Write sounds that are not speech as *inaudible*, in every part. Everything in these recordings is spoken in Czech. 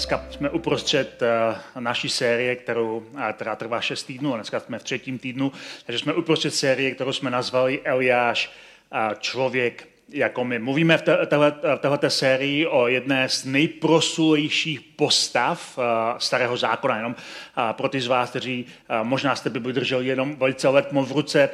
Dneska jsme uprostřed eh, naší série, kterou, která trvá 6 týdnů, a dneska jsme v třetím týdnu, takže jsme uprostřed série, kterou jsme nazvali Eliáš, člověk jako my. Mluvíme v, této sérii o jedné z nejprosulejších postav starého zákona. Jenom uh, pro ty z vás, kteří možná jste Bibli drželi jenom velice letmo v ruce,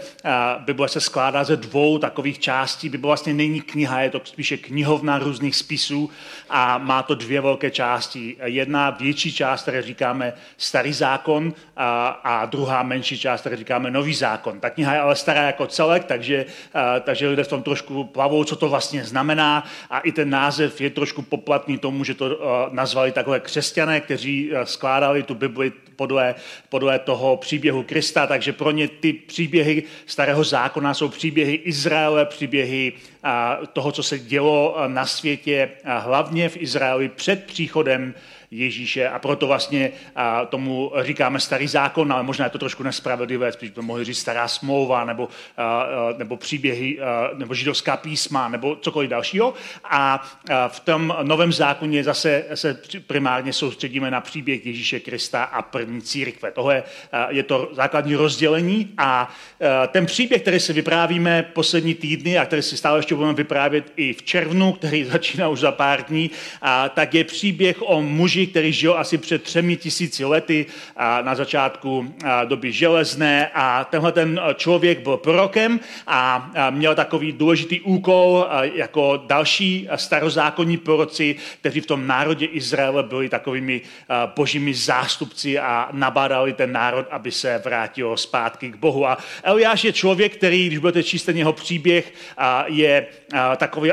Bible se skládá ze dvou takových částí. Bible vlastně není kniha, je to spíše knihovna různých spisů a má to dvě velké části. Jedna větší část, které říkáme starý zákon a, a druhá menší část, které říkáme nový zákon. Ta kniha je ale stará jako celek, takže, takže lidé v tom trošku plavou, co to vlastně znamená a i ten název je trošku poplatný tomu, že to nazvali ale křesťané, kteří skládali tu Bibli podle, podle toho příběhu Krista, takže pro ně ty příběhy starého zákona jsou příběhy Izraele, příběhy toho, co se dělo na světě, hlavně v Izraeli před příchodem Ježíše a proto vlastně a tomu říkáme starý zákon, ale možná je to trošku nespravedlivé, spíš by mohli říct stará smlouva nebo, a, nebo příběhy a, nebo židovská písma nebo cokoliv dalšího. A, a v tom novém zákoně zase se primárně soustředíme na příběh Ježíše Krista a první církve. Tohle je to základní rozdělení a ten příběh, který si vyprávíme poslední týdny a který si stále ještě budeme vyprávět i v červnu, který *laughs* začíná už za pár dní, a, tak je příběh o muži, který žil asi před třemi tisíci lety na začátku doby železné a tenhle ten člověk byl prorokem a měl takový důležitý úkol jako další starozákonní proroci, kteří v tom národě Izraele byli takovými božími zástupci a nabádali ten národ, aby se vrátil zpátky k Bohu. A Eliáš je člověk, který, když budete číst ten jeho příběh, je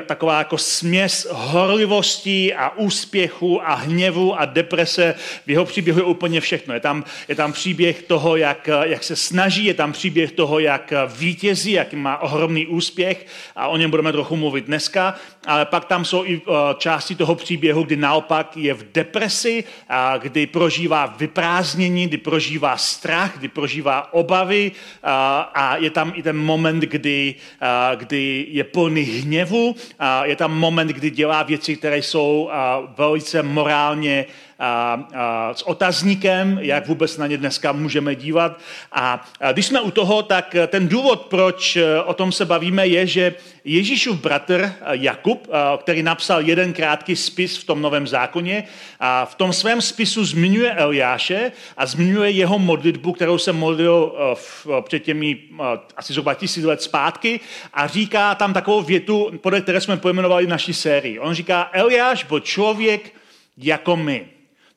taková jako směs horlivosti a úspěchu a hněvu a deprese. V jeho příběhu je úplně všechno. Je tam, je tam příběh toho, jak, jak se snaží, je tam příběh toho, jak vítězí, jak má ohromný úspěch a o něm budeme trochu mluvit dneska. Ale pak tam jsou i uh, části toho příběhu, kdy naopak je v depresi, a kdy prožívá vyprázdnění, kdy prožívá strach, kdy prožívá obavy a, a je tam i ten moment, kdy, a, kdy je plný hněvu, a je tam moment, kdy dělá věci, které jsou a, velice morálně a, a, s otazníkem, jak vůbec na ně dneska můžeme dívat. A, a když jsme u toho, tak ten důvod, proč e, o tom se bavíme, je, že Ježíšův bratr e, Jakub, e, který napsal jeden krátký spis v tom Novém zákoně, a v tom svém spisu zmiňuje Eliáše a zmiňuje jeho modlitbu, kterou se modlil v, před těmi asi zhruba tisíc let zpátky a říká tam takovou větu, podle které jsme pojmenovali naší sérii. On říká, Eliáš byl člověk jako my.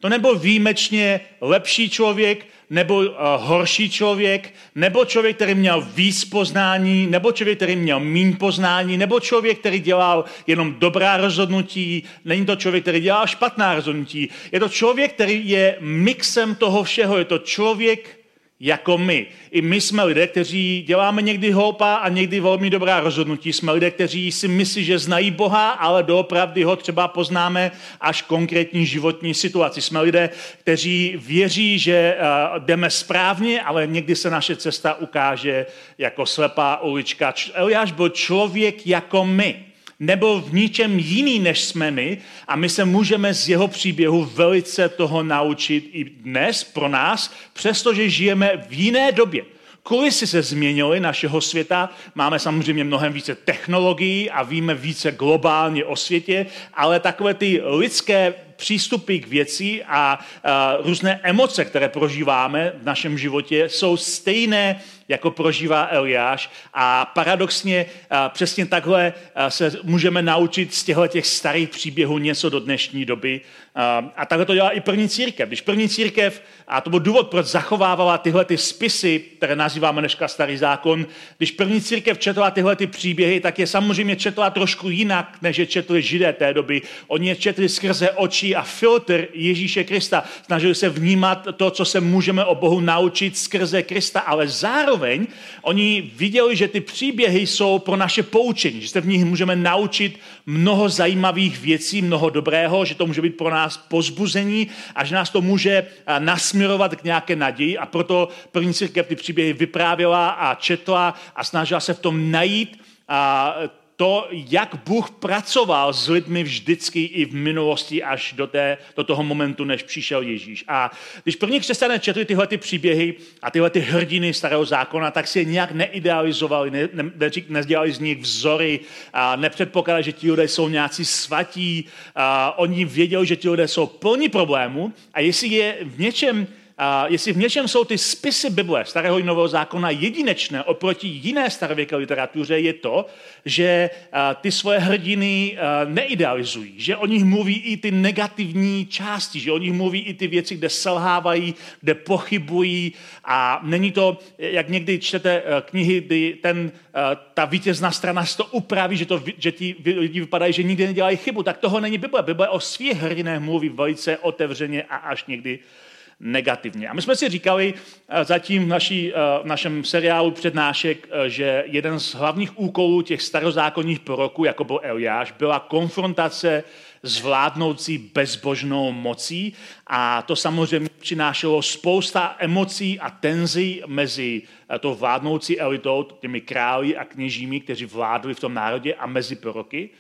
To nebyl výjimečně lepší člověk, nebo uh, horší člověk, nebo člověk, který měl víc poznání, nebo člověk, který měl míň poznání, nebo člověk, který dělal jenom dobrá rozhodnutí, není to člověk, který dělal špatná rozhodnutí. Je to člověk, který je mixem toho všeho, je to člověk, jako my. I my jsme lidé, kteří děláme někdy hloupá a někdy velmi dobrá rozhodnutí. Jsme lidé, kteří si myslí, že znají Boha, ale doopravdy ho třeba poznáme až konkrétní životní situaci. Jsme lidé, kteří věří, že jdeme správně, ale někdy se naše cesta ukáže jako slepá ulička. Eliáš byl člověk jako my nebyl v ničem jiný, než jsme my a my se můžeme z jeho příběhu velice toho naučit i dnes pro nás, přestože žijeme v jiné době. Kulisy se změnily našeho světa, máme samozřejmě mnohem více technologií a víme více globálně o světě, ale takové ty lidské přístupy k věci a, a různé emoce, které prožíváme v našem životě, jsou stejné jako prožívá Eliáš. A paradoxně přesně takhle se můžeme naučit z těchto těch starých příběhů něco do dnešní doby. A takhle to dělá i první církev. Když první církev, a to byl důvod, proč zachovávala tyhle ty spisy, které nazýváme dneska starý zákon, když první církev četla tyhle ty příběhy, tak je samozřejmě četla trošku jinak, než je četli židé té doby. Oni je četli skrze oči oči a filtr Ježíše Krista. Snažili se vnímat to, co se můžeme o Bohu naučit skrze Krista, ale zároveň oni viděli, že ty příběhy jsou pro naše poučení, že se v nich můžeme naučit mnoho zajímavých věcí, mnoho dobrého, že to může být pro nás pozbuzení a že nás to může nasměrovat k nějaké naději a proto první církev ty příběhy vyprávěla a četla a snažila se v tom najít a to, jak Bůh pracoval s lidmi vždycky i v minulosti až do, té, do toho momentu, než přišel Ježíš. A když první křesťané četli tyhle ty příběhy a tyhle ty hrdiny starého zákona, tak si je nějak neidealizovali, ne, ne, nezdělali z nich vzory, a nepředpokládali, že ti lidé jsou nějací svatí. A oni věděli, že ti lidé jsou plní problémů a jestli je v něčem a jestli v něčem jsou ty spisy Bible, starého i nového zákona, jedinečné oproti jiné starověké literatuře, je to, že ty svoje hrdiny neidealizují, že o nich mluví i ty negativní části, že o nich mluví i ty věci, kde selhávají, kde pochybují a není to, jak někdy čtete knihy, kdy ten, ta vítězná strana to upraví, že, to, že ti lidi vypadají, že nikdy nedělají chybu, tak toho není Bible. Bible o svých hrdinách mluví velice otevřeně a až někdy negativně. A my jsme si říkali eh, zatím v, naší, eh, v našem seriálu přednášek, eh, že jeden z hlavních úkolů těch starozákonních proroků, jako byl Eliáš, byla konfrontace s vládnoucí bezbožnou mocí a to samozřejmě přinášelo spousta emocí a tenzí mezi tou vládnoucí elitou, těmi králi a kněžími, kteří vládli v tom národě a mezi proroky.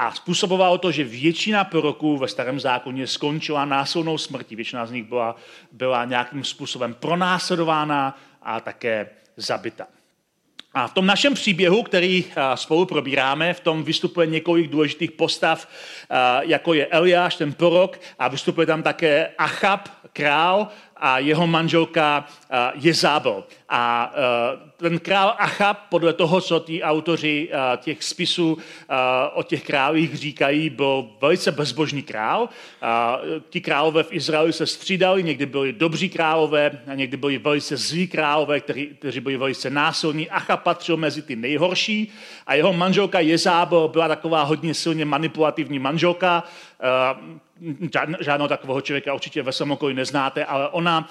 A způsobovalo to, že většina proroků ve starém zákoně skončila násilnou smrtí. Většina z nich byla, byla nějakým způsobem pronásledována a také zabita. A v tom našem příběhu, který spolu probíráme, v tom vystupuje několik důležitých postav, jako je Eliáš, ten prorok, a vystupuje tam také Achab, král, a jeho manželka Jezábel. A ten král Achab, podle toho, co ty autoři těch spisů o těch králích říkají, byl velice bezbožný král. Ti králové v Izraeli se střídali, někdy byli dobří králové, a někdy byli velice zlí králové, kteří, kteří byli velice násilní. Achab patřil mezi ty nejhorší a jeho manželka Jezábel byla taková hodně silně manipulativní manželka, žádného takového člověka určitě ve svém okolí neznáte, ale ona,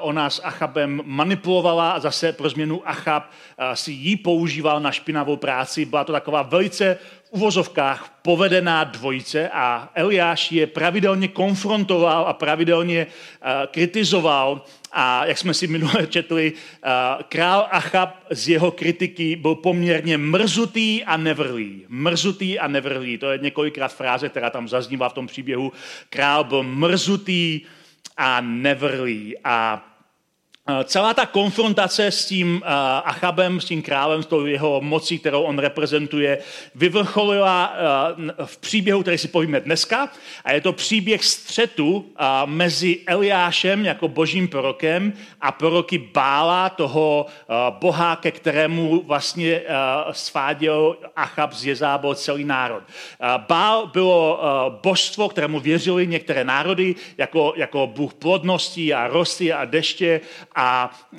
ona s Achabem manipulovala a zase pro změnu Achab si ji používal na špinavou práci. Byla to taková velice v uvozovkách povedená dvojice a Eliáš je pravidelně konfrontoval a pravidelně kritizoval a jak jsme si minule *laughs* četli, král Achab z jeho kritiky byl poměrně mrzutý a nevrlý. Mrzutý a nevrlý. To je několikrát fráze, která tam zaznívá v tom příběhu. Král byl mrzutý a nevrlý. A Eh, celá ta konfrontace s tím eh, Achabem, s tím králem, s tou jeho mocí, kterou on reprezentuje, vyvrcholila eh, v příběhu, který si povíme dneska. A je to příběh střetu mezi Eliášem jako božím prorokem a proroky Bála, toho boha, ke kterému vlastně sváděl Achab z Jezábel celý národ. Bál bylo božstvo, kterému věřili některé národy, jako, jako bůh plodnosti a rosty a deště a, uh,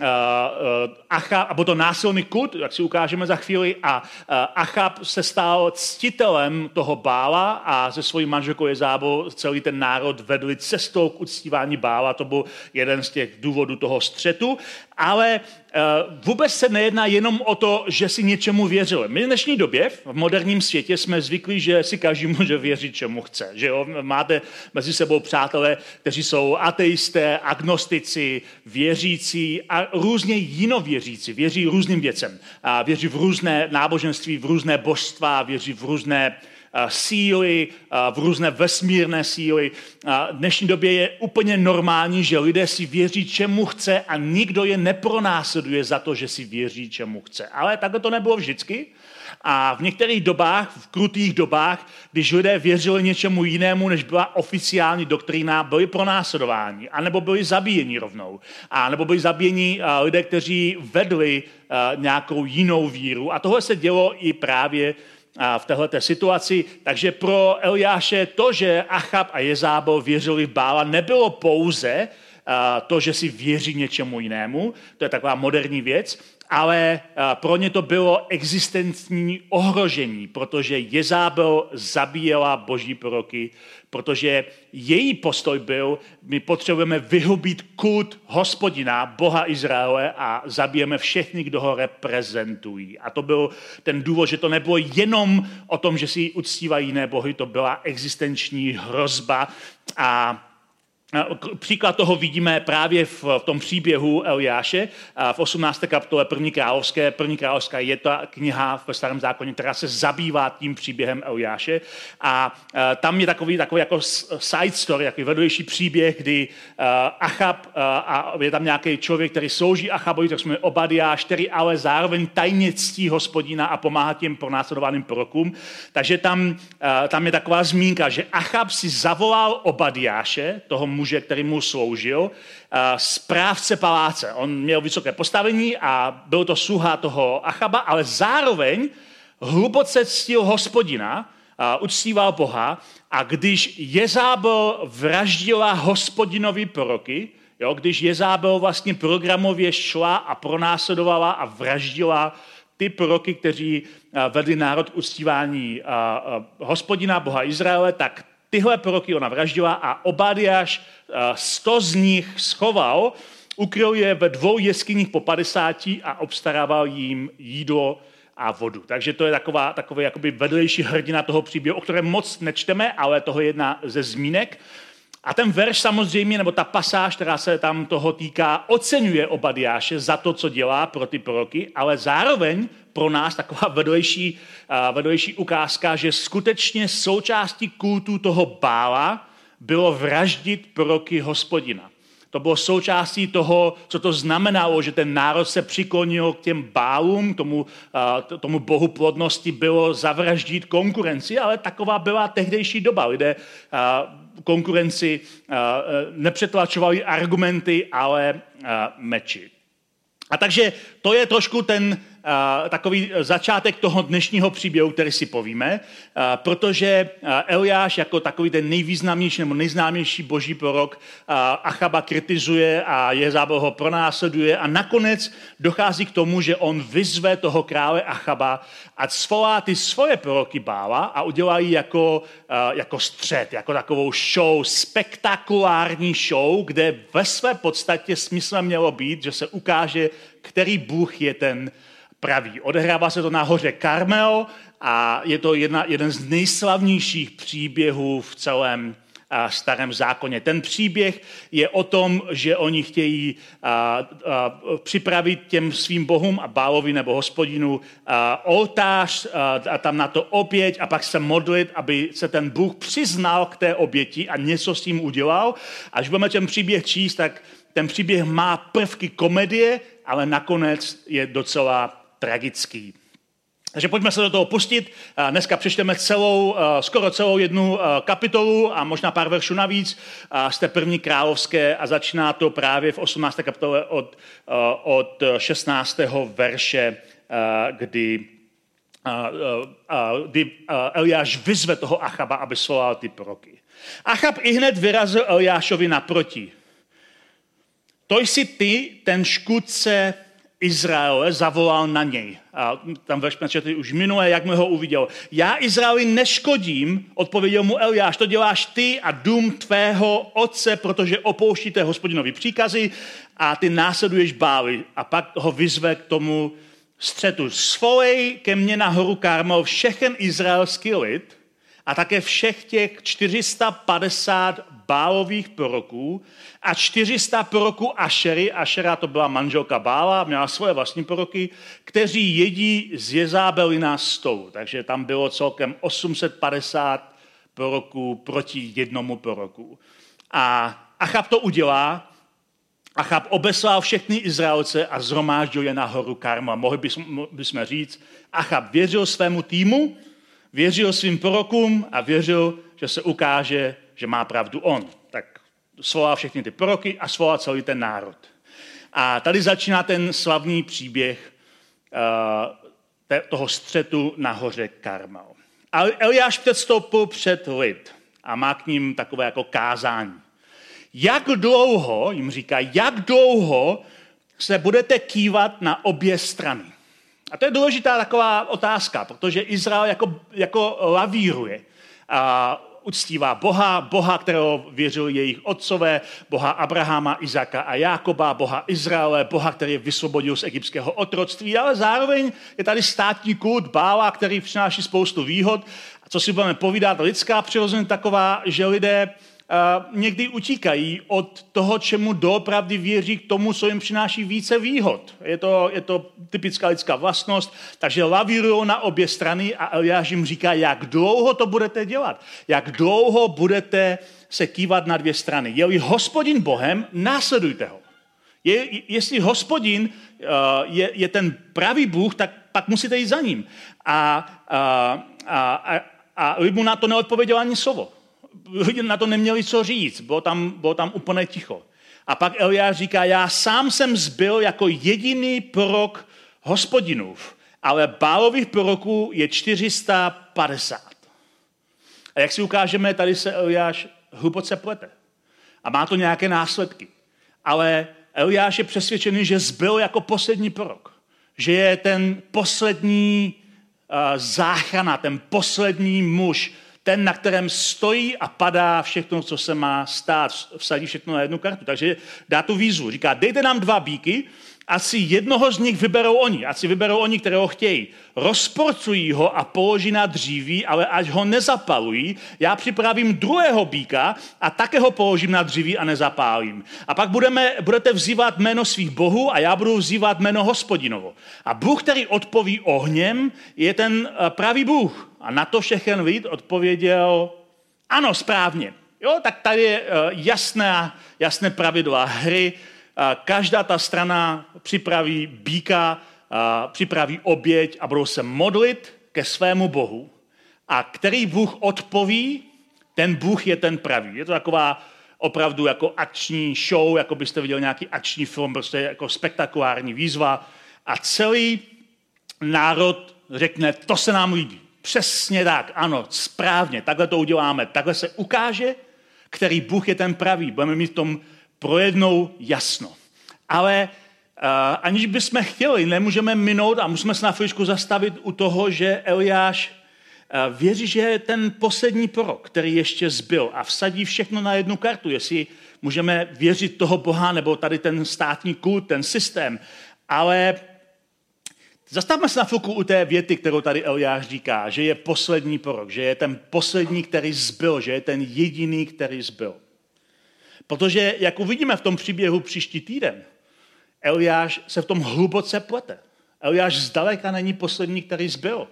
Achab, a byl to násilný kult, jak si ukážeme za chvíli, a uh, Achab se stal ctitelem toho Bála a ze svojí manželkou Jezábou celý ten národ vedli cestou k uctívání Bála, to byl jeden z těch důvodů toho střetu, ale vůbec se nejedná jenom o to, že si něčemu věřili. My v dnešní době, v moderním světě, jsme zvyklí, že si každý může věřit, čemu chce. Že jo? Máte mezi sebou přátelé, kteří jsou ateisté, agnostici, věřící, a různě jinověřící, věří různým věcem. A věří v různé náboženství, v různé božstva, věří v různé síly, v různé vesmírné síly. V dnešní době je úplně normální, že lidé si věří, čemu chce a nikdo je nepronásleduje za to, že si věří, čemu chce. Ale takhle to nebylo vždycky. A v některých dobách, v krutých dobách, když lidé věřili něčemu jinému, než byla oficiální doktrína, byli pronásledováni, anebo byli zabíjeni rovnou, a nebo byli zabíjeni lidé, kteří vedli nějakou jinou víru. A tohle se dělo i právě v této situaci. Takže pro Eliáše to, že Achab a Jezábel věřili v Bála, nebylo pouze to, že si věří něčemu jinému, to je taková moderní věc, ale pro ně to bylo existenční ohrožení, protože Jezábel zabíjela boží proroky, protože její postoj byl, my potřebujeme vyhubit kult hospodina, Boha Izraele a zabijeme všechny, kdo ho reprezentují. A to byl ten důvod, že to nebylo jenom o tom, že si uctívají jiné bohy, to byla existenční hrozba a Příklad toho vidíme právě v tom příběhu Eliáše v 18. kapitole první královské. První královská je ta kniha v starém zákoně, která se zabývá tím příběhem Eliáše. A tam je takový, takový jako side story, takový vedlejší příběh, kdy Achab a je tam nějaký člověk, který slouží Achabovi, tak jsme Obadiáš, který ale zároveň tajně ctí hospodina a pomáhá těm pronásledovaným prorokům. Takže tam, tam je taková zmínka, že Achab si zavolal Obadiáše, toho muže, který mu sloužil, správce paláce. On měl vysoké postavení a byl to sluha toho Achaba, ale zároveň hluboce ctil hospodina, uctíval Boha a když Jezábel vraždila hospodinovi proroky, jo, když Jezábel vlastně programově šla a pronásledovala a vraždila ty proroky, kteří vedli národ uctívání hospodina, Boha Izraele, tak tyhle proroky ona vraždila a Obadiáš sto z nich schoval, ukryl je ve dvou jeskyních po 50 a obstarával jim jídlo a vodu. Takže to je taková, takový jakoby vedlejší hrdina toho příběhu, o kterém moc nečteme, ale toho je jedna ze zmínek. A ten verš samozřejmě, nebo ta pasáž, která se tam toho týká, oceňuje Obadiáše za to, co dělá pro ty proroky, ale zároveň pro nás taková vedlejší, vedlejší ukázka, že skutečně součástí kultu toho bála bylo vraždit proroky hospodina. To bylo součástí toho, co to znamenalo, že ten národ se přiklonil k těm bálům, tomu, tomu bohu plodnosti bylo zavraždit konkurenci, ale taková byla tehdejší doba. Lidé konkurenci nepřetlačovali argumenty, ale meči. A takže to je trošku ten takový začátek toho dnešního příběhu, který si povíme, protože Eliáš jako takový ten nejvýznamnější nebo nejznámější boží prorok Achaba kritizuje a Jezabel ho pronásleduje a nakonec dochází k tomu, že on vyzve toho krále Achaba, a svolá ty svoje proroky Bála a udělají jako, jako střed, jako takovou show, spektakulární show, kde ve své podstatě smyslem mělo být, že se ukáže, který Bůh je ten pravý. Odehrává se to na hoře Karmel a je to jedna, jeden z nejslavnějších příběhů v celém a, starém zákoně. Ten příběh je o tom, že oni chtějí a, a, připravit těm svým bohům a bálovi nebo hospodinu a, oltář a, a tam na to oběť a pak se modlit, aby se ten Bůh přiznal k té oběti a něco s tím udělal. Až budeme ten příběh číst, tak ten příběh má prvky komedie, ale nakonec je docela tragický. Takže pojďme se do toho pustit. Dneska přečteme celou, skoro celou jednu kapitolu a možná pár veršů navíc z té první královské a začíná to právě v 18. kapitole od, od 16. verše, kdy, kdy Eliáš vyzve toho Achaba, aby svolal ty proroky. Achab i hned vyrazil Eliášovi naproti. To jsi ty, ten škůdce Izraele zavolal na něj. A tam ve četli už minule, jak mi ho uviděl. Já Izraeli neškodím, odpověděl mu Eliáš, to děláš ty a dům tvého otce, protože opouštíte hospodinovi příkazy a ty následuješ báli. A pak ho vyzve k tomu střetu. Svolej ke mně na horu Karmel všechen izraelský lid a také všech těch 450 bálových proroků a 400 proroků Ašery. Ašera to byla manželka Bála, měla svoje vlastní proroky, kteří jedí z Jezábelina stolu. Takže tam bylo celkem 850 proroků proti jednomu proroku. A Achab to udělá, Achab obeslal všechny Izraelce a zhromáždil je na horu Karma. Mohli bychom říct, Achab věřil svému týmu, věřil svým prorokům a věřil, že se ukáže, že má pravdu on. Tak svolal všechny ty proroky a svolal celý ten národ. A tady začíná ten slavný příběh uh, toho střetu na hoře Karmel. A Eliáš předstoupil před lid a má k ním takové jako kázání. Jak dlouho, jim říká, jak dlouho se budete kývat na obě strany. A to je důležitá taková otázka, protože Izrael jako, jako lavíruje. A uctívá Boha, Boha, kterého věřili jejich otcové, Boha Abrahama, Izaka a Jákoba, Boha Izraele, Boha, který je vysvobodil z egyptského otroctví, ale zároveň je tady státní kult Bála, který přináší spoustu výhod. A co si budeme povídat, lidská přirozenost taková, že lidé někdy utíkají od toho, čemu doopravdy věří, k tomu, co jim přináší více výhod. Je to, je to typická lidská vlastnost, takže lavírují na obě strany a Eliáš jim říká, jak dlouho to budete dělat, jak dlouho budete se kývat na dvě strany. Je-li hospodin Bohem, následujte ho. Je, jestli hospodin uh, je, je ten pravý Bůh, tak pak musíte jít za ním. A, a, a, a, a mu na to neodpověděl ani slovo lidi na to neměli co říct, bylo tam, bylo tam úplně ticho. A pak Eliáš říká, já sám jsem zbyl jako jediný prorok hospodinův, ale bálových proroků je 450. A jak si ukážeme, tady se Eliáš hluboce plete. A má to nějaké následky. Ale Eliáš je přesvědčený, že zbyl jako poslední prorok. Že je ten poslední uh, záchrana, ten poslední muž, ten, na kterém stojí a padá všechno, co se má stát, vsadí všechno na jednu kartu. Takže dá tu výzvu. Říká, dejte nám dva bíky, asi jednoho z nich vyberou oni, asi vyberou oni, kterého chtějí. Rozporcují ho a položí na dříví, ale až ho nezapalují, já připravím druhého býka a také ho položím na dříví a nezapálím. A pak budeme, budete vzývat jméno svých bohů a já budu vzývat jméno hospodinovo. A Bůh, který odpoví ohněm, je ten eh, pravý Bůh. A na to všechen lid odpověděl, ano, správně. Jo, tak tady je eh, jasné, jasné pravidla hry, každá ta strana připraví býka, připraví oběť a budou se modlit ke svému Bohu. A který Bůh odpoví, ten Bůh je ten pravý. Je to taková opravdu jako akční show, jako byste viděli nějaký akční film, prostě jako spektakulární výzva. A celý národ řekne, to se nám líbí. Přesně tak, ano, správně, takhle to uděláme. Takhle se ukáže, který Bůh je ten pravý. Budeme mít v tom pro jednou jasno. Ale uh, aniž bychom chtěli, nemůžeme minout a musíme se na chvíličku zastavit u toho, že Eliáš uh, věří, že je ten poslední prorok, který ještě zbyl a vsadí všechno na jednu kartu, jestli můžeme věřit toho Boha nebo tady ten státní kult, ten systém. Ale Zastavme se na chvilku u té věty, kterou tady Eliáš říká, že je poslední prorok, že je ten poslední, který zbyl, že je ten jediný, který zbyl. Protože, jak uvidíme v tom příběhu příští týden, Eliáš se v tom hluboce plete. Eliáš zdaleka není poslední, který zbyl.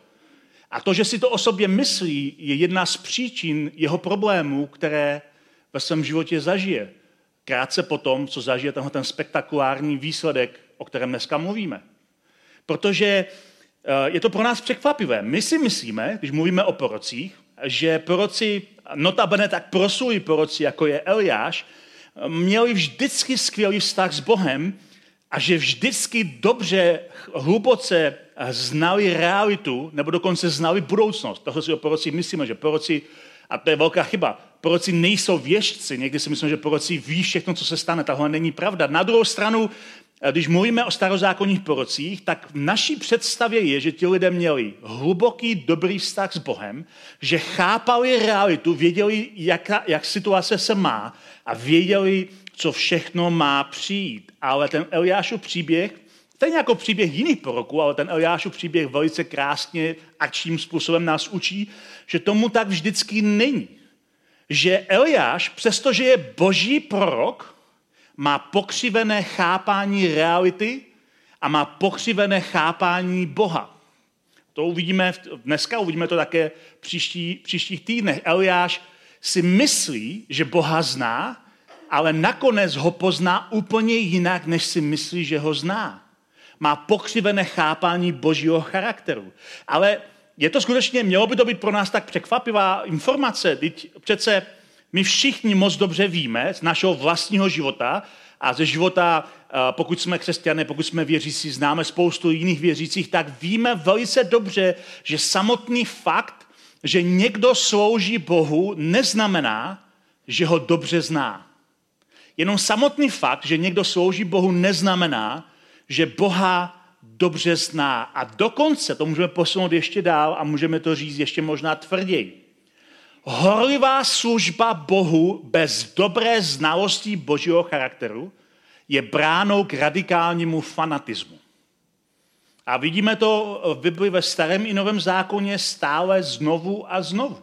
A to, že si to o sobě myslí, je jedna z příčin jeho problémů, které ve svém životě zažije. Krátce potom, co zažije tenhle ten spektakulární výsledek, o kterém dneska mluvíme. Protože eh, je to pro nás překvapivé. My si myslíme, když mluvíme o porocích, že proroci, notabene tak prosují proroci, jako je Eliáš, měli vždycky skvělý vztah s Bohem a že vždycky dobře, hluboce znali realitu, nebo dokonce znali budoucnost. Tohle si o proroci myslíme, že proroci, a to je velká chyba, proroci nejsou věžci. Někdy si myslím, že proroci ví všechno, co se stane. Tahle není pravda. Na druhou stranu, když mluvíme o starozákonních prorocích, tak v naší představě je, že ti lidé měli hluboký, dobrý vztah s Bohem, že chápali realitu, věděli, jak, jak situace se má a věděli, co všechno má přijít. Ale ten Eliášův příběh, stejně jako příběh jiných proroků, ale ten Eliášův příběh velice krásně akčním způsobem nás učí, že tomu tak vždycky není. Že Eliáš, přestože je boží prorok, má pokřivené chápání reality a má pokřivené chápání Boha. To uvidíme dneska, uvidíme to také v příští, příštích týdnech. Eliáš si myslí, že Boha zná, ale nakonec ho pozná úplně jinak, než si myslí, že ho zná. Má pokřivené chápání božího charakteru. Ale je to skutečně, mělo by to být pro nás tak překvapivá informace. Teď přece my všichni moc dobře víme z našeho vlastního života a ze života, eh, pokud jsme křesťané, pokud jsme věřící, známe spoustu jiných věřících, tak víme velice dobře, že samotný fakt, že někdo slouží Bohu, neznamená, že ho dobře zná. Jenom samotný fakt, že někdo slouží Bohu, neznamená, že Boha dobře zná. A dokonce to můžeme posunout ještě dál a můžeme to říct ještě možná tvrději. Horlivá služba Bohu bez dobré znalosti božího charakteru je bránou k radikálnímu fanatismu. A vidíme to v Bibli ve starém i novém zákoně stále znovu a znovu.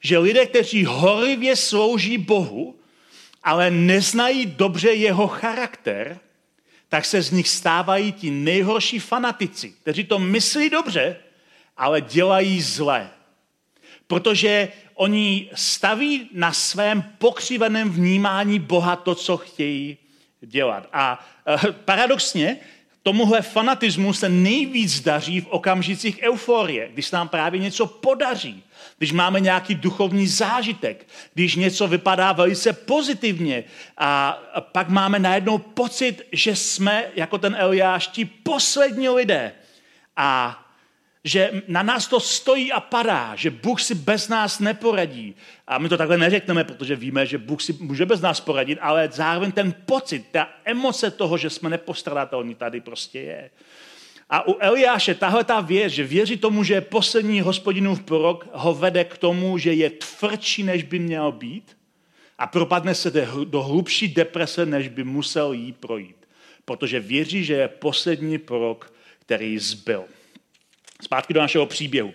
Že lidé, kteří horlivě slouží Bohu, ale neznají dobře jeho charakter, tak se z nich stávají ti nejhorší fanatici, kteří to myslí dobře, ale dělají zle. Protože oni staví na svém pokřiveném vnímání Boha to, co chtějí dělat. A eh, paradoxně, tomuhle fanatismu se nejvíc daří v okamžicích euforie, když nám právě něco podaří, když máme nějaký duchovní zážitek, když něco vypadá velice pozitivně a pak máme najednou pocit, že jsme jako ten Eliáš ti poslední lidé. A že na nás to stojí a padá, že Bůh si bez nás neporadí. A my to takhle neřekneme, protože víme, že Bůh si může bez nás poradit, ale zároveň ten pocit, ta emoce toho, že jsme nepostradatelní, tady prostě je. A u Eliáše tahle ta věc, že věří tomu, že je poslední hospodinův prorok, ho vede k tomu, že je tvrdší, než by měl být a propadne se do hlubší deprese, než by musel jí projít. Protože věří, že je poslední prorok, který zbyl. Zpátky do našeho příběhu.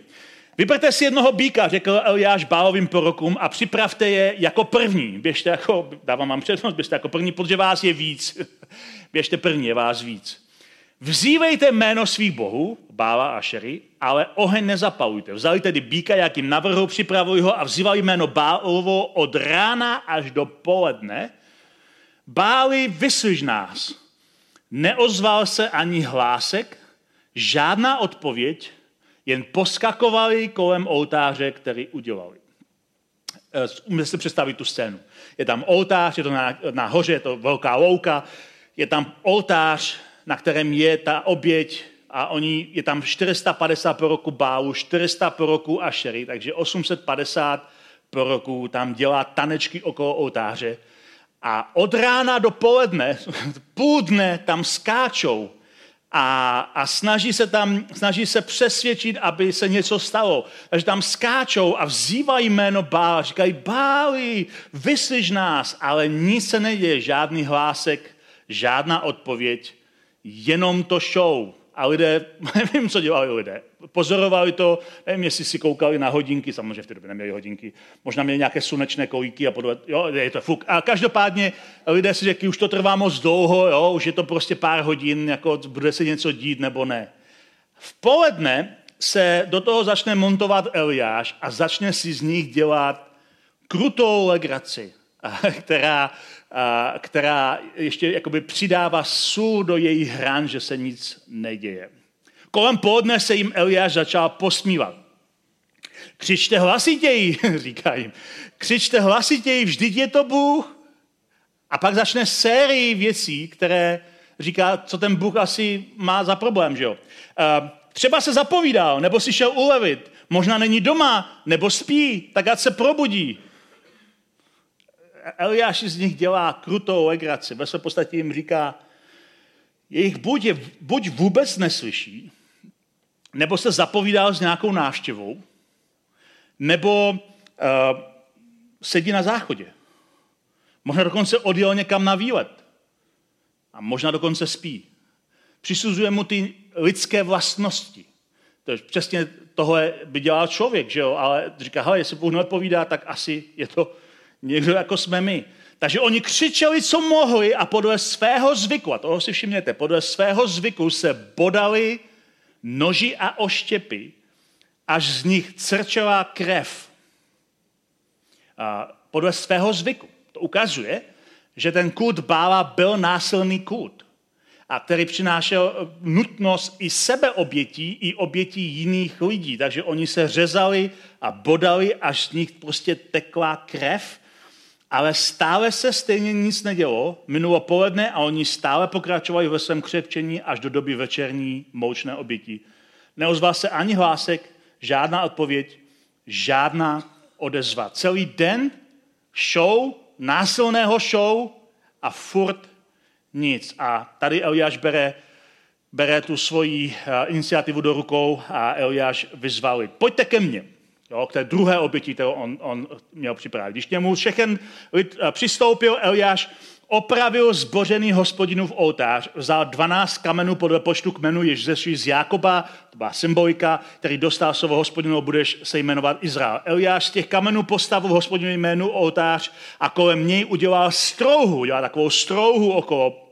Vyberte si jednoho býka, řekl Eliáš bálovým prorokům a připravte je jako první. Běžte jako, dávám vám přednost, běžte jako první, protože vás je víc. *laughs* Běžte první, je vás víc. Vzívejte jméno svých bohů, Bála a Šery, ale oheň nezapalujte. Vzali tedy býka, jak jim navrhl, připravuj ho a vzývali jméno Bálovo od rána až do poledne. Báli, vyslyš nás. Neozval se ani hlásek, žádná odpověď, jen poskakovali kolem oltáře, který udělali. Eh, můžete si představit tu scénu. Je tam oltář, je to na, na hoře, je to velká louka, je tam oltář, na kterém je ta oběť a oni, je tam 450 proroků Bálu, 400 proroků Ašery, takže 850 proroků tam dělá tanečky okolo oltáře. A od rána do poledne, *laughs* půl dne tam skáčou a, a snaží, se tam, snaží se přesvědčit, aby se něco stalo. Takže tam skáčou a vzývají jméno Bála. Říkají, Báli, vyslyš nás, ale nic se neděje, žádný hlásek, žádná odpověď, jenom to show. A lidé, *laughs* nevím, co dělali lidé, pozorovali to, nevím, jestli si koukali na hodinky, samozřejmě v té době neměli hodinky, možná měli nějaké slunečné kolíky a podle, jo, je to fuk. A každopádně lidé si řekli, už to trvá moc dlouho, jo, už je to prostě pár hodin, jako bude se něco dít nebo ne. V poledne se do toho začne montovat Eliáš a začne si z nich dělat krutou legraci, *laughs* která, která ještě jakoby přidává sůl do jejich hran, že se nic neděje. Kolem poledne se jim Eliáš začal posmívat. Křičte hlasitěji, *laughs* říká jim. Křičte hlasitěji, vždyť je to Bůh. A pak začne sérii věcí, které říká, co ten Bůh asi má za problém. Že jo? Třeba se zapovídal, nebo si šel ulevit. Možná není doma, nebo spí, tak ať se probudí. Eliáš z nich dělá krutou legraci. Ve své podstatě jim říká, jejich buď, je, buď vůbec neslyší, nebo se zapovídal s nějakou návštěvou, nebo uh, sedí na záchodě. Možná dokonce odjel někam na výlet. A možná dokonce spí. Přisuzuje mu ty lidské vlastnosti. To je přesně tohle by dělal člověk, že jo? ale říká, hele, jestli Bůh neodpovídá, tak asi je to někdo jako jsme my. Takže oni křičeli, co mohli a podle svého zvyku, a toho si všimněte, podle svého zvyku se bodali noži a oštěpy, až z nich crčela krev. A podle svého zvyku. To ukazuje, že ten kult Bála byl násilný kult, a který přinášel nutnost i sebeobětí, i obětí jiných lidí. Takže oni se řezali a bodali, až z nich prostě tekla krev ale stále se stejně nic nedělo. Minulo poledne a oni stále pokračovali ve svém křepčení až do doby večerní moučné oběti. Neozval se ani hlásek, žádná odpověď, žádná odezva. Celý den show, násilného show a furt nic. A tady Eliáš bere bere tu svoji iniciativu do rukou a Eliáš vyzvali, pojďte ke mně, jo, k té druhé oběti, kterou on, on měl připravit. Když němu všechen lid přistoupil, Eliáš opravil zbořený hospodinův oltář, vzal 12 kamenů podle počtu kmenů, jež zešli z Jákoba, to byla symbolika, který dostal slovo hospodinu, budeš se jmenovat Izrael. Eliáš z těch kamenů postavil hospodinu jménu oltář a kolem něj udělal strouhu, udělal takovou strouhu okolo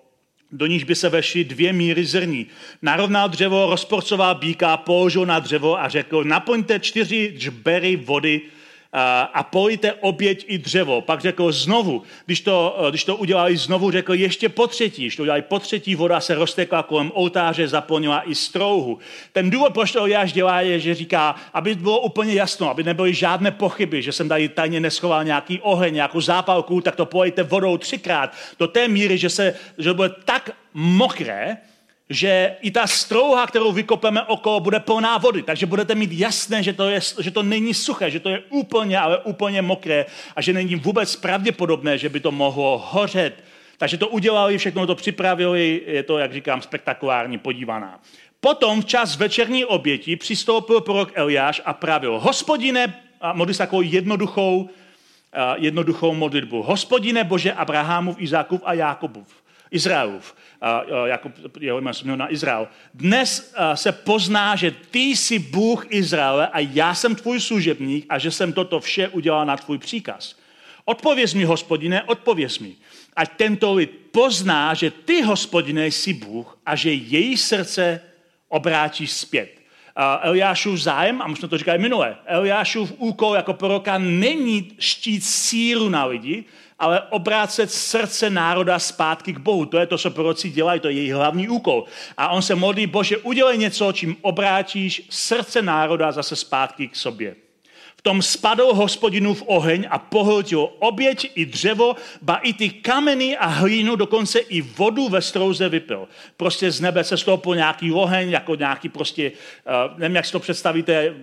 do níž by se vešly dvě míry zrní. Narovnal dřevo, rozporcoval býka, položil na dřevo a řekl, naplňte čtyři džbery vody a pojďte oběť i dřevo. Pak řekl znovu, když to, když to udělali znovu, řekl ještě po třetí. Když to udělali po třetí, voda se roztekla kolem oltáře, zaplnila i strouhu. Ten důvod, proč to Jáš dělá, je, že říká, aby bylo úplně jasno, aby nebyly žádné pochyby, že jsem tady tajně neschoval nějaký oheň, nějakou zápalku, tak to pojďte vodou třikrát do té míry, že, se, že bude tak mokré, že i ta strouha, kterou vykopeme okolo, bude plná vody. Takže budete mít jasné, že to, je, že to není suché, že to je úplně, ale úplně mokré a že není vůbec pravděpodobné, že by to mohlo hořet. Takže to udělali, všechno to připravili, je to, jak říkám, spektakulární podívaná. Potom v čas večerní oběti přistoupil prorok Eliáš a pravil, hospodine, a modlí se takovou jednoduchou, jednoduchou modlitbu. Hospodine Bože Abrahamův, Izákův a Jákobův, Izraelův jako jeho jméno jsem na Izrael. Dnes se pozná, že ty jsi Bůh Izraele a já jsem tvůj služebník a že jsem toto vše udělal na tvůj příkaz. Odpověz mi, hospodine, odpověz mi. Ať tento lid pozná, že ty, hospodine, jsi Bůh a že její srdce obrátíš zpět. Eliášův zájem, a možná to říkali minule, Eliášův úkol jako proroka není štít síru na lidi, ale obrácet srdce národa zpátky k Bohu. To je to, co proroci dělají, to je jejich hlavní úkol. A on se modlí, Bože, udělej něco, čím obrátíš srdce národa zase zpátky k sobě. V tom spadl hospodinův oheň a pohltil oběť i dřevo, ba i ty kameny a hlínu, dokonce i vodu ve strouze vypil. Prostě z nebe se stoupil nějaký oheň, jako nějaký prostě, uh, nevím, jak si to představíte,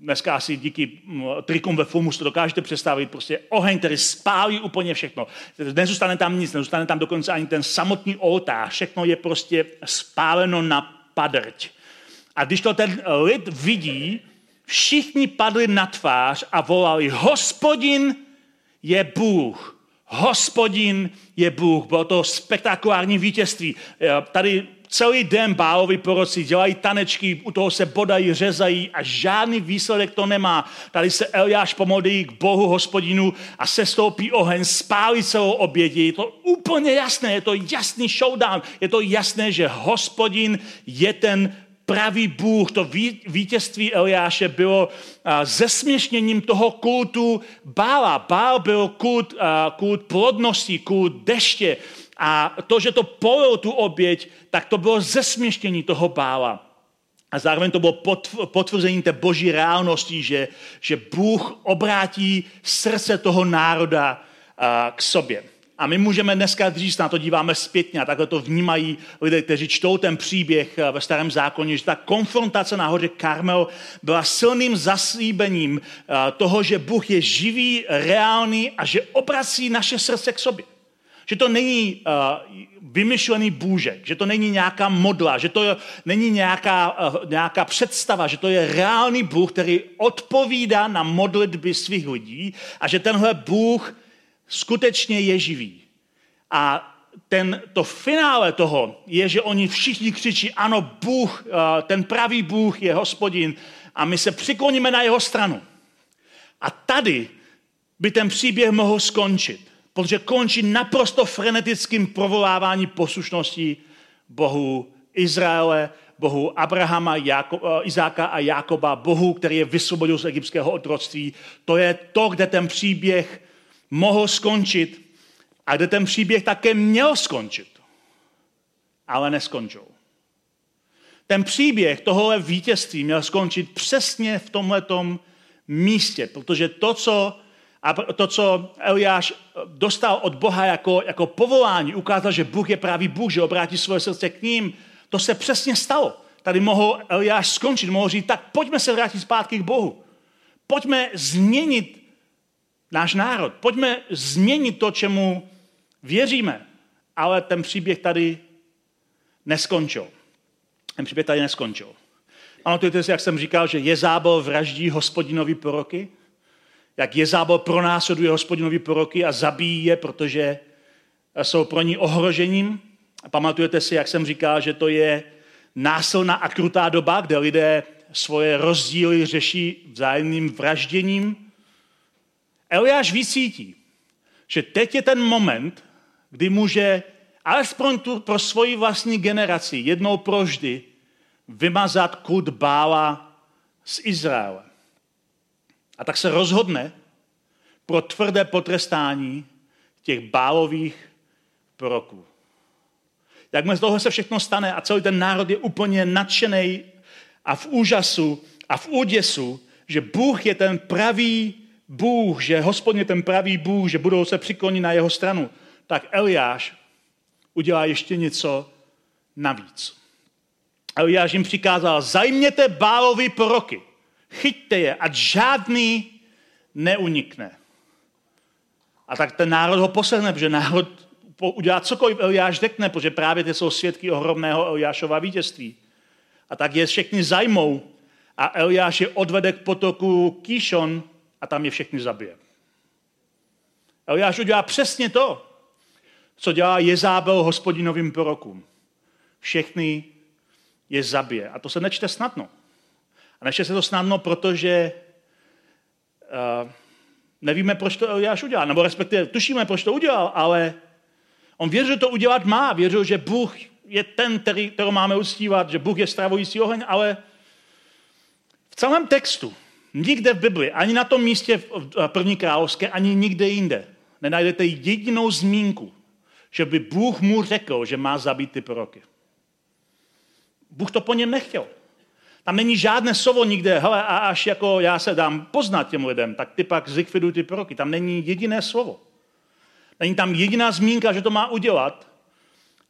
dneska asi díky mm, trikům ve filmu to dokážete představit, prostě oheň, který spálí úplně všechno. Nezůstane tam nic, nezůstane tam dokonce ani ten samotný oltář, všechno je prostě spáleno na padrť. A když to ten lid vidí, všichni padli na tvář a volali, hospodin je Bůh. Hospodin je Bůh. Bylo to spektakulární vítězství. Eh, tady celý den bálovi proroci dělají tanečky, u toho se bodají, řezají a žádný výsledek to nemá. Tady se Eliáš pomodlí k Bohu hospodinu a se stoupí oheň, spálí celou obědi. Je to úplně jasné, je to jasný showdown. Je to jasné, že hospodin je ten pravý Bůh, to vítězství Eliáše bylo zesměšněním toho kultu Bála. Bál byl kult, kult plodnosti, kult deště. A to, že to polil tu oběť, tak to bylo zesměšnění toho Bála. A zároveň to bylo potvrzení té boží reálnosti, že, že Bůh obrátí srdce toho národa k sobě. A my můžeme dneska říct, na to díváme zpětně a takhle to vnímají lidé, kteří čtou ten příběh eh, ve starém zákoně, že ta konfrontace na hoře Karmel byla silným zaslíbením eh, toho, že Bůh je živý, reálný a že obrací naše srdce k sobě. Že to není uh, vymyšlený bůžek, že to není nějaká modla, že to není nějaká, nějaká představa, že to je reálný Bůh, který odpovídá na modlitby svých lidí a že tenhle Bůh skutečně je živý. A ten, to finále toho je, že oni všichni křičí, ano, Bůh, eh, ten pravý Bůh je hospodin a my se přikloníme na jeho stranu. A tady by ten příběh mohl skončit, protože končí naprosto frenetickým provolávání poslušnosti Bohu Izraele, Bohu Abrahama, Jako, eh, Izáka a Jakoba, Bohu, který je vysvobodil z egyptského otroctví. To je to, kde ten příběh mohl skončit a kde ten příběh také měl skončit. Ale neskončil. Ten příběh tohohle vítězství měl skončit přesně v tomhletom místě, protože to, co, a to, co Eliáš dostal od Boha jako, jako povolání, ukázal, že Bůh je pravý Bůh, že obrátí svoje srdce k ním, to se přesně stalo. Tady mohl Eliáš skončit, mohl říct, tak pojďme se vrátit zpátky k Bohu. Pojďme změnit náš národ. Pojďme změnit to, čemu věříme. Ale ten příběh tady neskončil. ten příběh tady neskončil. Pamatujete si, jak jsem říkal, že Jezábel vraždí hospodinovi proroky? Jak Jezábel pronásleduje hospodinovi proroky a zabíjí je, protože jsou pro ní ohrožením? A pamatujete si, jak jsem říkal, že to je násilná a krutá doba, kde lidé svoje rozdíly řeší vzájemným vražděním? Eliáš vycítí, že teď je ten moment, kdy může alespoň tu pro svoji vlastní generaci jednou proždy vymazat kult Bála z Izraele. A tak se rozhodne pro tvrdé potrestání těch bálových proroků. Jak z toho se všechno stane a celý ten národ je úplně nadšený a v úžasu a v úděsu, že Bůh je ten pravý Bůh, že hospodin je ten pravý Bůh, že budou se přiklonit na jeho stranu, tak Eliáš udělá ještě něco navíc. Eliáš jim přikázal, zajměte bálovi proroky, chyťte je, ať žádný neunikne. A tak ten národ ho poslechne, protože národ udělá cokoliv Eliáš řekne, protože právě ty jsou svědky ohromného Eliášova vítězství. A tak je všechny zajmou a Eliáš je odvede k potoku Kýšon a tam je všechny zabije. Eliáš udělá přesně to, co dělá Jezábel hospodinovým prorokům. Všechny je zabije. A to se nečte snadno. A nečte se to snadno, protože uh, nevíme, proč to Eliáš udělal. Nebo respektive tušíme, proč to udělal, ale on věřil, že to udělat má. Věřil, že Bůh je ten, který, kterou máme uctívat, že Bůh je stravující oheň, ale v celém textu, nikde v Bibli, ani na tom místě v první královské, ani nikde jinde, nenajdete jedinou zmínku, že by Bůh mu řekl, že má zabít ty proroky. Bůh to po něm nechtěl. Tam není žádné slovo nikde, hele, a až jako já se dám poznat těm lidem, tak ty pak zlikviduj ty proroky. Tam není jediné slovo. Není tam jediná zmínka, že to má udělat.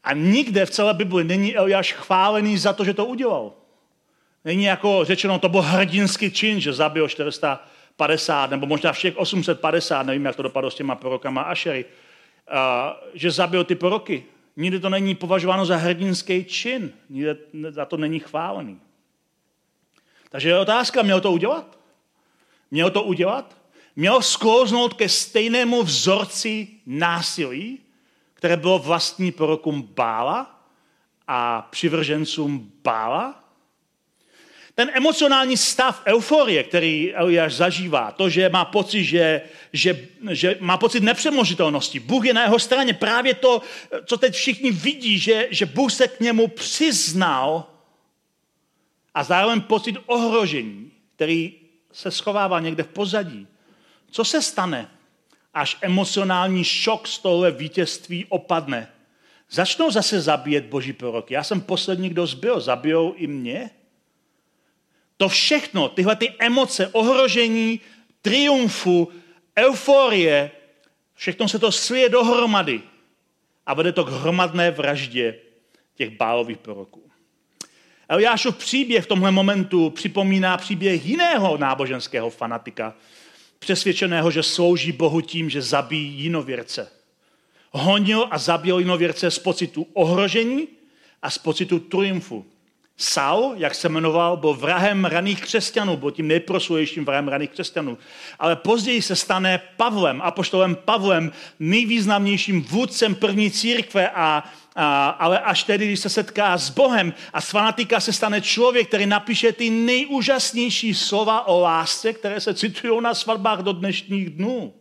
A nikde v celé Bibli není Eliáš chválený za to, že to udělal. Není jako řečeno, to byl hrdinský čin, že zabil 450, nebo možná všech 850, nevím, jak to dopadlo s těma prorokama Ašery, že zabil ty proroky. Nikdy to není považováno za hrdinský čin. Nikdy za to není chválený. Takže je otázka, měl to udělat? Měl to udělat? Měl sklouznout ke stejnému vzorci násilí, které bylo vlastní prorokům Bála a přivržencům Bála? Ten emocionální stav euforie, který Eliáš zažívá, to, že má pocit, že, že, že má pocit nepřemožitelnosti, Bůh je na jeho straně, právě to, co teď všichni vidí, že, že Bůh se k němu přiznal a zároveň pocit ohrožení, který se schovává někde v pozadí. Co se stane, až emocionální šok z tohle vítězství opadne? Začnou zase zabíjet boží proroky. Já jsem poslední, kdo zbyl. Zabijou i mě? To všechno, tyhle ty emoce, ohrožení, triumfu, euforie, všechno se to slije dohromady a vede to k hromadné vraždě těch bálových proroků. Eliášův příběh v tomhle momentu připomíná příběh jiného náboženského fanatika, přesvědčeného, že slouží Bohu tím, že zabíjí jinověrce. Honil a zabil jinověrce z pocitu ohrožení a z pocitu triumfu. Saul, jak se jmenoval, byl vrahem raných křesťanů, byl tím nejproslulejším vrahem raných křesťanů. Ale později se stane Pavlem, apoštolem Pavlem, nejvýznamnějším vůdcem první církve, a, a, ale až tedy, když se setká s Bohem a s fanatika se stane člověk, který napíše ty nejúžasnější slova o lásce, které se citují na svatbách do dnešních dnů.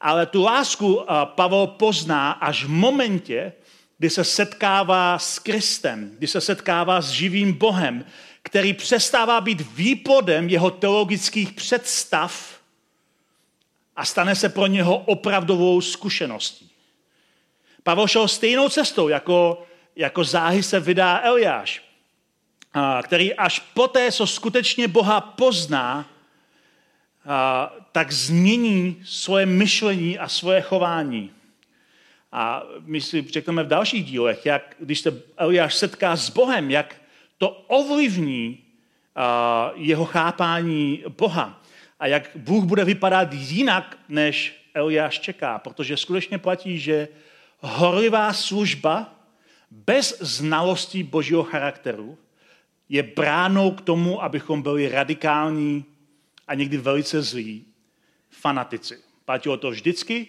Ale tu lásku Pavel pozná až v momentě, kdy se setkává s Kristem, kdy se setkává s živým Bohem, který přestává být výplodem jeho teologických představ a stane se pro něho opravdovou zkušeností. Pavel šel stejnou cestou, jako, jako záhy se vydá Eliáš, který až poté, co skutečně Boha pozná, tak změní svoje myšlení a svoje chování. A my si řekneme v dalších dílech, jak když se Eliáš setká s Bohem, jak to ovlivní jeho chápání Boha a jak Bůh bude vypadat jinak, než Eliáš čeká, protože skutečně platí, že horlivá služba bez znalostí božího charakteru je bránou k tomu, abychom byli radikální a někdy velice zlí fanatici. Platilo to vždycky,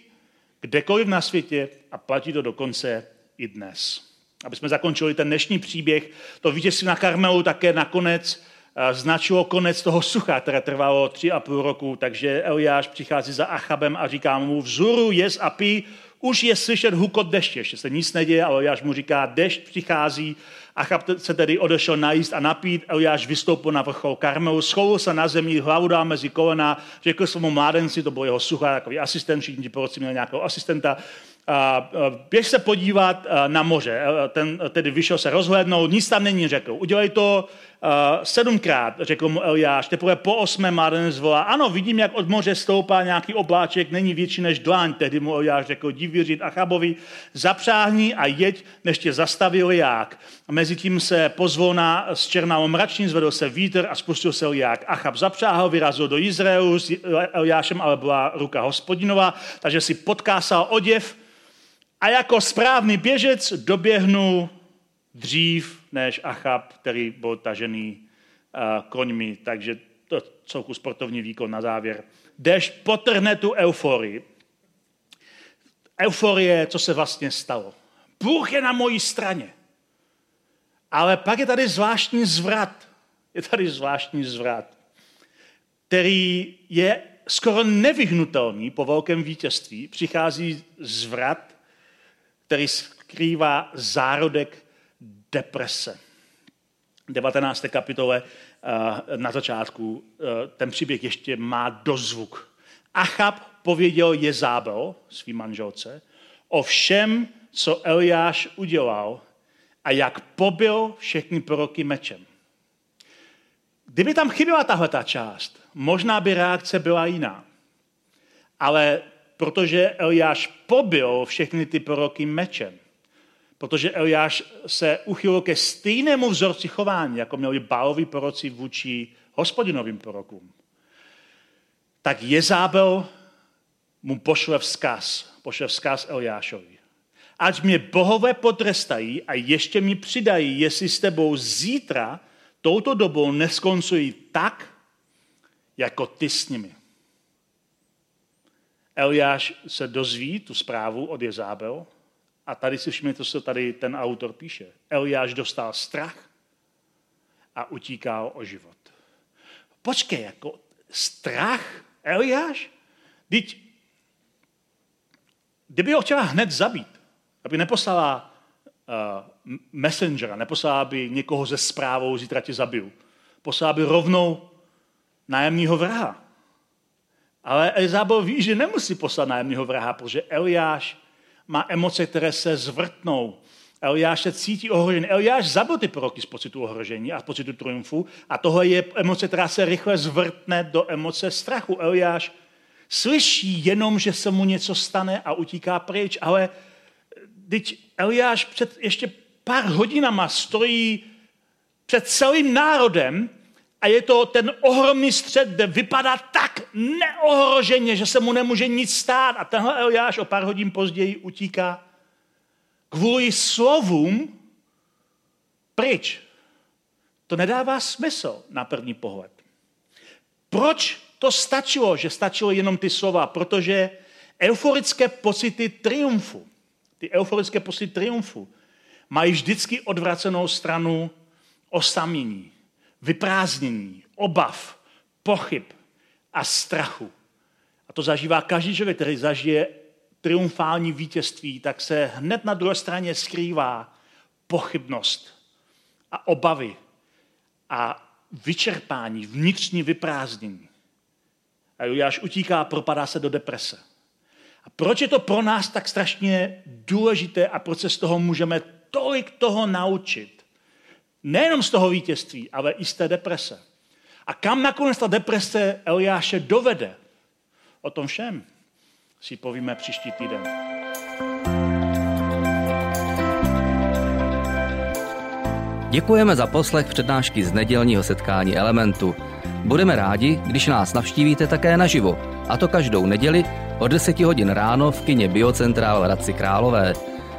kdekoliv na světě a platí to dokonce i dnes. Aby jsme zakončili ten dnešní příběh, to vítězství na Karmelu také nakonec eh, značilo konec toho sucha, které trvalo tři a půl roku, takže Eliáš přichází za Achabem a říká mu, vzhůru jez a pí, už je slyšet hukot deště, ještě se nic neděje, ale Eliáš mu říká, dešť přichází, Achab se tedy odešel najíst a napít, Eliáš vystoupil na vrchol Karmelu, schovil se na zemi, hlavu dal mezi kolena, řekl svému mládenci, to byl jeho suchá, takový asistent, všichni proroci měli nějakého asistenta, běž se podívat na moře. Ten tedy vyšel se rozhlednout, nic tam není, řekl. Udělej to sedmkrát, řekl mu Eliáš. Teprve po osmé Marden zvolá, ano, vidím, jak od moře stoupá nějaký obláček, není větší než dlaň. Tehdy mu Eliáš řekl, jdi věřit Achabovi, zapřáhni a jeď, než tě zastavil jak. A mezi tím se pozvolna z černého mrační zvedl se vítr a spustil se jak. Achab zapřáhl, vyrazil do Izraelu, s Eliášem ale byla ruka hospodinová, takže si podkásal oděv, a jako správný běžec doběhnu dřív než Achab, který byl tažený uh, koňmi, takže to celku sportovní výkon na závěr. Jdeš potrhne tu euforii. Euforie, co se vlastně stalo. Bůh je na mojí straně. Ale pak je tady zvláštní zvrat. Je tady zvláštní zvrat, který je skoro nevyhnutelný po velkém vítězství. Přichází zvrat, který skrývá zárodek deprese. 19. kapitole eh, na začátku eh, ten příběh ještě má dozvuk. Achab pověděl Jezábel, svý manželce, o všem, co Eliáš udělal a jak pobil všechny proroky mečem. Kdyby tam chyběla tahle ta část, možná by reakce byla jiná. Ale protože Eliáš pobil všechny ty proroky mečem. Protože Eliáš se uchylil ke stejnému vzorci chování, jako měli báloví proroci vůči hospodinovým prorokům. Tak Jezábel mu pošle vzkaz, pošle vzkaz Eliášovi. Ať mě bohové potrestají a ještě mi přidají, jestli s tebou zítra touto dobou neskoncují tak, jako ty s nimi. Eliáš se dozví tu zprávu od Jezábel a tady si všimněte, co tady ten autor píše. Eliáš dostal strach a utíkal o život. Počkej, jako strach Eliáš? Teď, kdyby ho chtěla hned zabít, aby neposlala uh, messengera, neposlala by někoho ze zprávou, zítra tě zabiju. Poslala by rovnou nájemního vraha. Ale Elizabel ví, že nemusí poslat nájemního vraha, protože Eliáš má emoce, které se zvrtnou. Eliáš se cítí ohrožený. Eliáš zabil ty proroky z pocitu ohrožení a z pocitu triumfu a tohle je emoce, která se rychle zvrtne do emoce strachu. Eliáš slyší jenom, že se mu něco stane a utíká pryč, ale teď Eliáš před ještě pár hodinama stojí před celým národem a je to ten ohromný střed, kde vypadá tak neohroženě, že se mu nemůže nic stát. A tenhle Eliáš o pár hodin později utíká kvůli slovům pryč. To nedává smysl na první pohled. Proč to stačilo, že stačilo jenom ty slova? Protože euforické pocity triumfu, ty euforické pocity triumfu, mají vždycky odvracenou stranu osamění vyprázdnění, obav, pochyb a strachu. A to zažívá každý člověk, který zažije triumfální vítězství, tak se hned na druhé straně skrývá pochybnost a obavy a vyčerpání, vnitřní vyprázdnění. A Juliáš utíká a propadá se do deprese. A proč je to pro nás tak strašně důležité a proč se z toho můžeme tolik toho naučit? Nejenom z toho vítězství, ale i z té deprese. A kam nakonec ta deprese Eliáše dovede? O tom všem si povíme příští týden. Děkujeme za poslech přednášky z nedělního setkání Elementu. Budeme rádi, když nás navštívíte také naživo, a to každou neděli od 10 hodin ráno v kině Biocentrál v Hradci Králové.